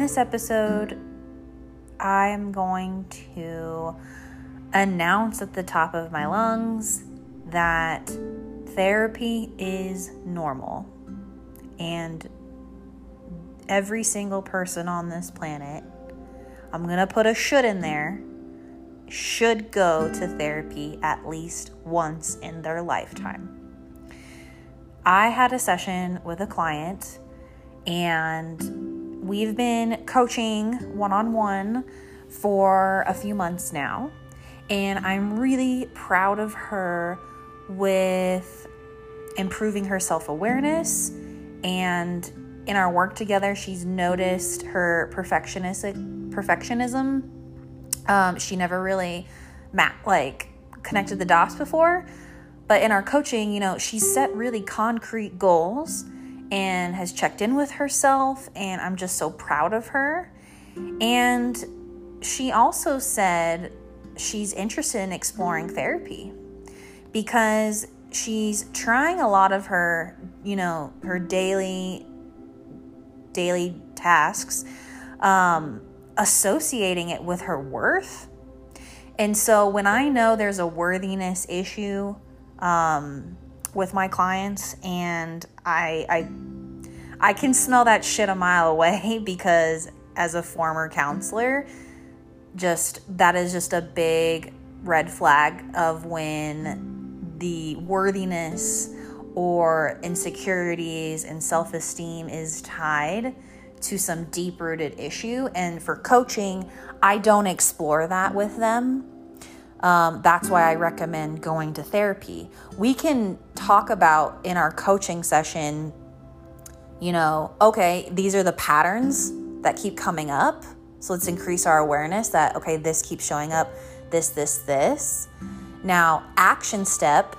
this episode, I am going to announce at the top of my lungs that therapy is normal. And every single person on this planet, I'm going to put a should in there, should go to therapy at least once in their lifetime. I had a session with a client and we've been coaching one on one for a few months now. And I'm really proud of her with improving her self awareness. And in our work together, she's noticed her perfectionistic perfectionism. Um, she never really ma- like connected the dots before, but in our coaching, you know, she set really concrete goals and has checked in with herself, and I'm just so proud of her. And she also said she's interested in exploring therapy because she's trying a lot of her, you know, her daily daily tasks, um, associating it with her worth. And so when I know there's a worthiness issue um, with my clients, and I, I I can smell that shit a mile away because as a former counselor, just that is just a big red flag of when the worthiness or insecurities and self esteem is tied to some deep rooted issue. And for coaching, I don't explore that with them. Um, that's why I recommend going to therapy. We can talk about in our coaching session, you know, okay, these are the patterns that keep coming up. So let's increase our awareness that, okay, this keeps showing up, this, this, this. Now, action step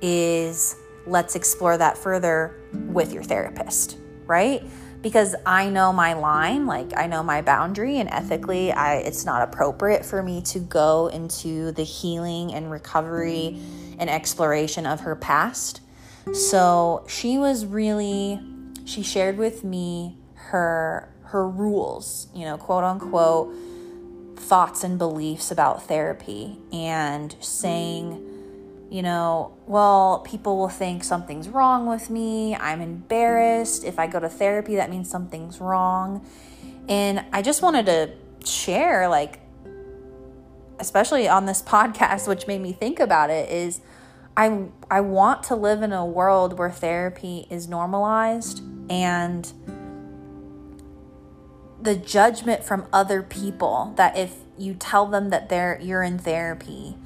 is let's explore that further with your therapist, right? Because I know my line, like I know my boundary, and ethically, I it's not appropriate for me to go into the healing and recovery and exploration of her past. So she was really, she shared with me her her rules, you know, quote unquote, thoughts and beliefs about therapy and saying, you know, well, people will think something's wrong with me. I'm embarrassed. If I go to therapy, that means something's wrong. And I just wanted to share, like, especially on this podcast, which made me think about it, is I, I want to live in a world where therapy is normalized and the judgment from other people that if you tell them that they're you're in therapy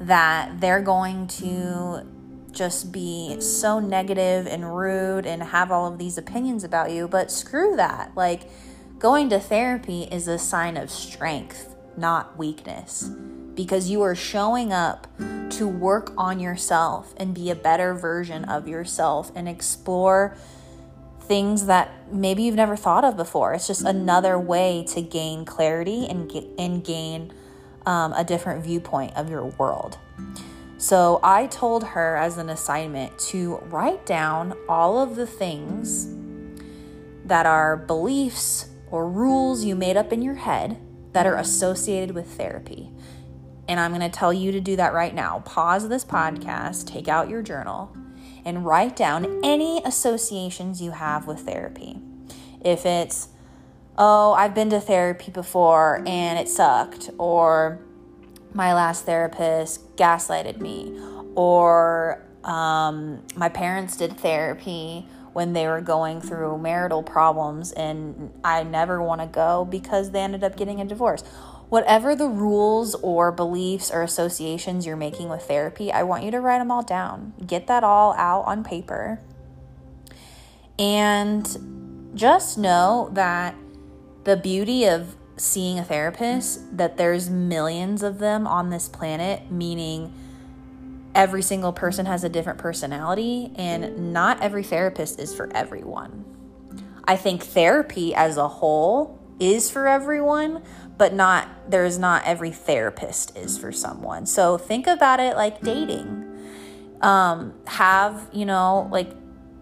that they're going to just be so negative and rude and have all of these opinions about you but screw that like going to therapy is a sign of strength not weakness because you are showing up to work on yourself and be a better version of yourself and explore things that maybe you've never thought of before. It's just another way to gain clarity and and gain um, a different viewpoint of your world. So I told her as an assignment to write down all of the things that are beliefs or rules you made up in your head that are associated with therapy. And I'm going to tell you to do that right now. Pause this podcast, take out your journal, and write down any associations you have with therapy. If it's, oh, I've been to therapy before and it sucked, or my last therapist gaslighted me, or um, my parents did therapy when they were going through marital problems and I never want to go because they ended up getting a divorce whatever the rules or beliefs or associations you're making with therapy, I want you to write them all down. Get that all out on paper. And just know that the beauty of seeing a therapist that there's millions of them on this planet, meaning every single person has a different personality and not every therapist is for everyone. I think therapy as a whole is for everyone, but not there's not every therapist is for someone. So think about it like dating. Um, have, you know, like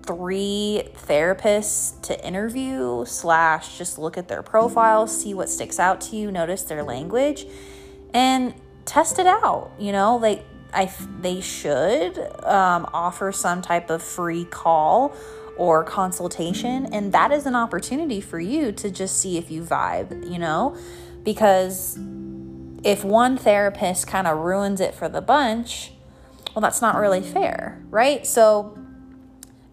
three therapists to interview slash just look at their profiles see what sticks out to you notice their language and test it out you know? Like i they should um, offer some type of free call or consultation and that is an opportunity for you to just see if you vibe you know? Because if one therapist kind of ruins it for the bunch well that's not really fair right? So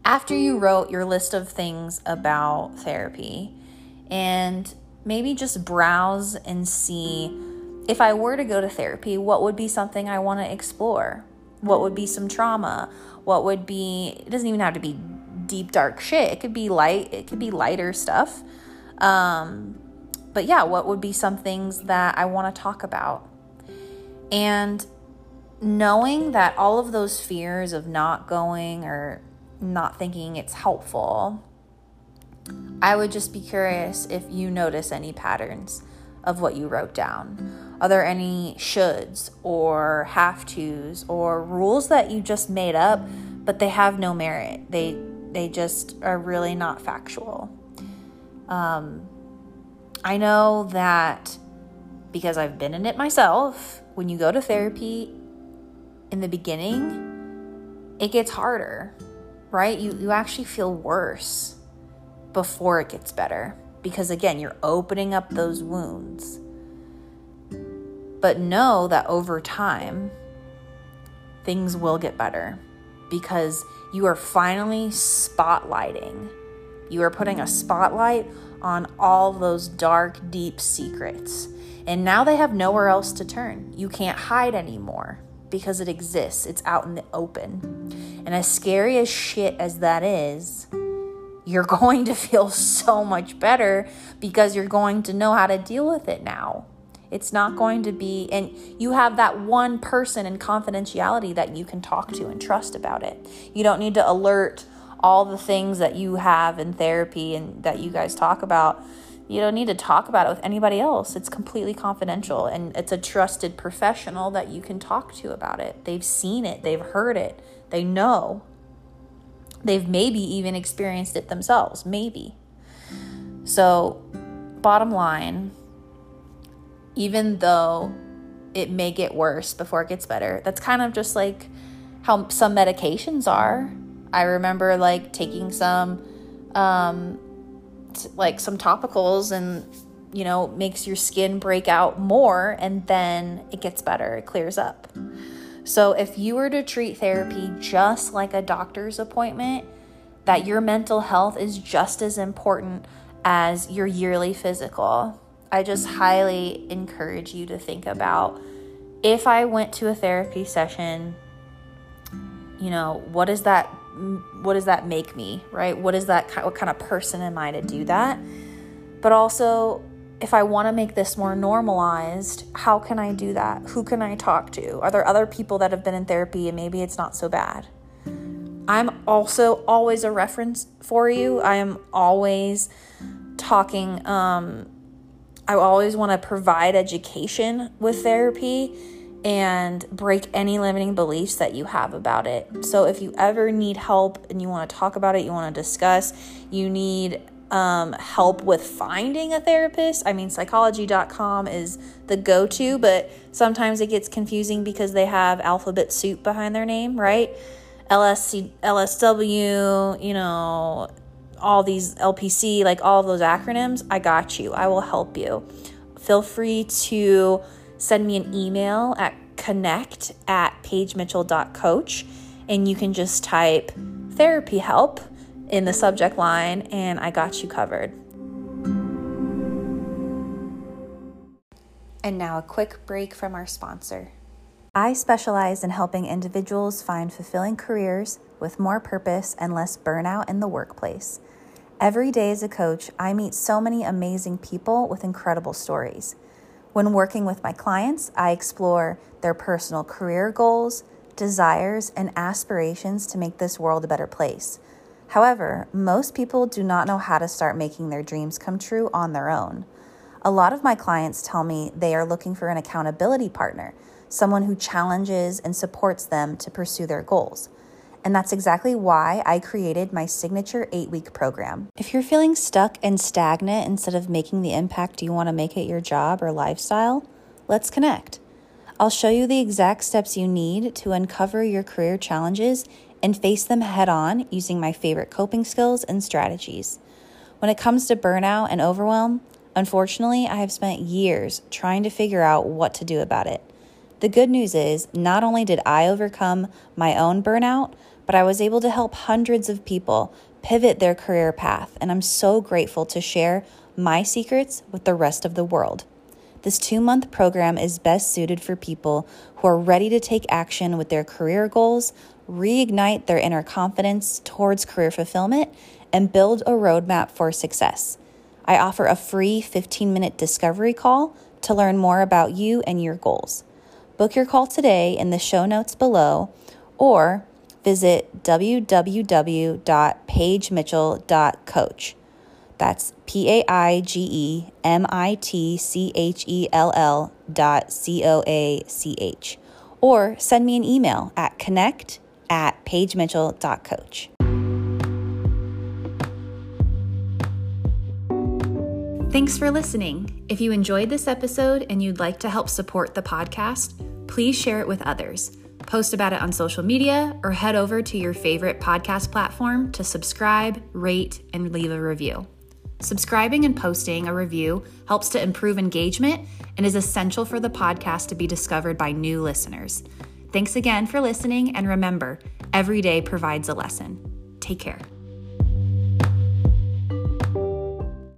after you wrote your list of things about therapy and maybe just browse and see if I were to go to therapy, what would be something I want to explore? What would be some trauma? What would be, it doesn't even have to be deep, dark shit. It could be light, it could be lighter stuff. Um, but yeah, what would be some things that I want to talk about? And knowing that all of those fears of not going or not thinking it's helpful, I would just be curious if you notice any patterns of what you wrote down. Are there any shoulds or have tos or rules that you just made up, but they have no merit? They they just are really not factual. Um, I know that because I've been in it myself. When you go to therapy, in the beginning, it gets harder right? You, you actually feel worse before it gets better because, again, you're opening up those wounds. But know that over time, things will get better because you are finally spotlighting. You are putting a spotlight on all those dark, deep secrets. And now they have nowhere else to turn. You can't hide anymore because it exists, it's out in the open. And as scary as shit as that is, you're going to feel so much better because you're going to know how to deal with it now. It's not going to be, and you have that one person in confidentiality that you can talk to and trust about it. You don't need to alert all the things that you have in therapy and that you guys talk about you don't need to talk about it with anybody else. It's completely confidential and it's a trusted professional that you can talk to about it. They've seen it, they've heard it, they know. They've maybe even experienced it themselves, maybe. So, bottom line, even though it may get worse before it gets better, that's kind of just like how some medications are. I remember like taking some um, like some topicals and you know makes your skin break out more and then it gets better it clears up so if you were to treat therapy just like a doctor's appointment that your mental health is just as important as your yearly physical i just highly encourage you to think about if i went to a therapy session you know what does that what does that make me, right? What is that what kind of person am I to do that? But also if I want to make this more normalized, how can I do that? Who can I talk to? Are there other people that have been in therapy and maybe it's not so bad? I'm also always a reference for you. I am always talking um I always want to provide education with therapy and break any limiting beliefs that you have about it. So, if you ever need help and you want to talk about it, you want to discuss, you need um, help with finding a therapist, I mean, psychology.com is the go to, but sometimes it gets confusing because they have alphabet soup behind their name, right? LSC, LSW, you know, all these LPC, like all those acronyms. I got you. I will help you. Feel free to send me an email at connect at paigemitchell.coach and you can just type therapy help in the subject line and I got you covered. And now a quick break from our sponsor. I specialize in helping individuals find fulfilling careers with more purpose and less burnout in the workplace. Every day as a coach, I meet so many amazing people with incredible stories. When working with my clients, I explore their personal career goals, desires, and aspirations to make this world a better place. However, most people do not know how to start making their dreams come true on their own. A lot of my clients tell me they are looking for an accountability partner, someone who challenges and supports them to pursue their goals. And that's exactly why I created my signature eight week program. If you're feeling stuck and stagnant instead of making the impact you want to make at your job or lifestyle, let's connect. I'll show you the exact steps you need to uncover your career challenges and face them head on using my favorite coping skills and strategies. When it comes to burnout and overwhelm, unfortunately, I have spent years trying to figure out what to do about it. The good news is, not only did I overcome my own burnout, but I was able to help hundreds of people pivot their career path, and I'm so grateful to share my secrets with the rest of the world. This two month program is best suited for people who are ready to take action with their career goals, reignite their inner confidence towards career fulfillment, and build a roadmap for success. I offer a free 15 minute discovery call to learn more about you and your goals. Book your call today in the show notes below or visit www.paigemitchell.coach. That's P A I G E M I T C H E L L dot C O A C H. Or send me an email at connect at paigemitchell.coach. Thanks for listening. If you enjoyed this episode and you'd like to help support the podcast, please share it with others. Post about it on social media or head over to your favorite podcast platform to subscribe, rate, and leave a review. Subscribing and posting a review helps to improve engagement and is essential for the podcast to be discovered by new listeners. Thanks again for listening, and remember, every day provides a lesson. Take care.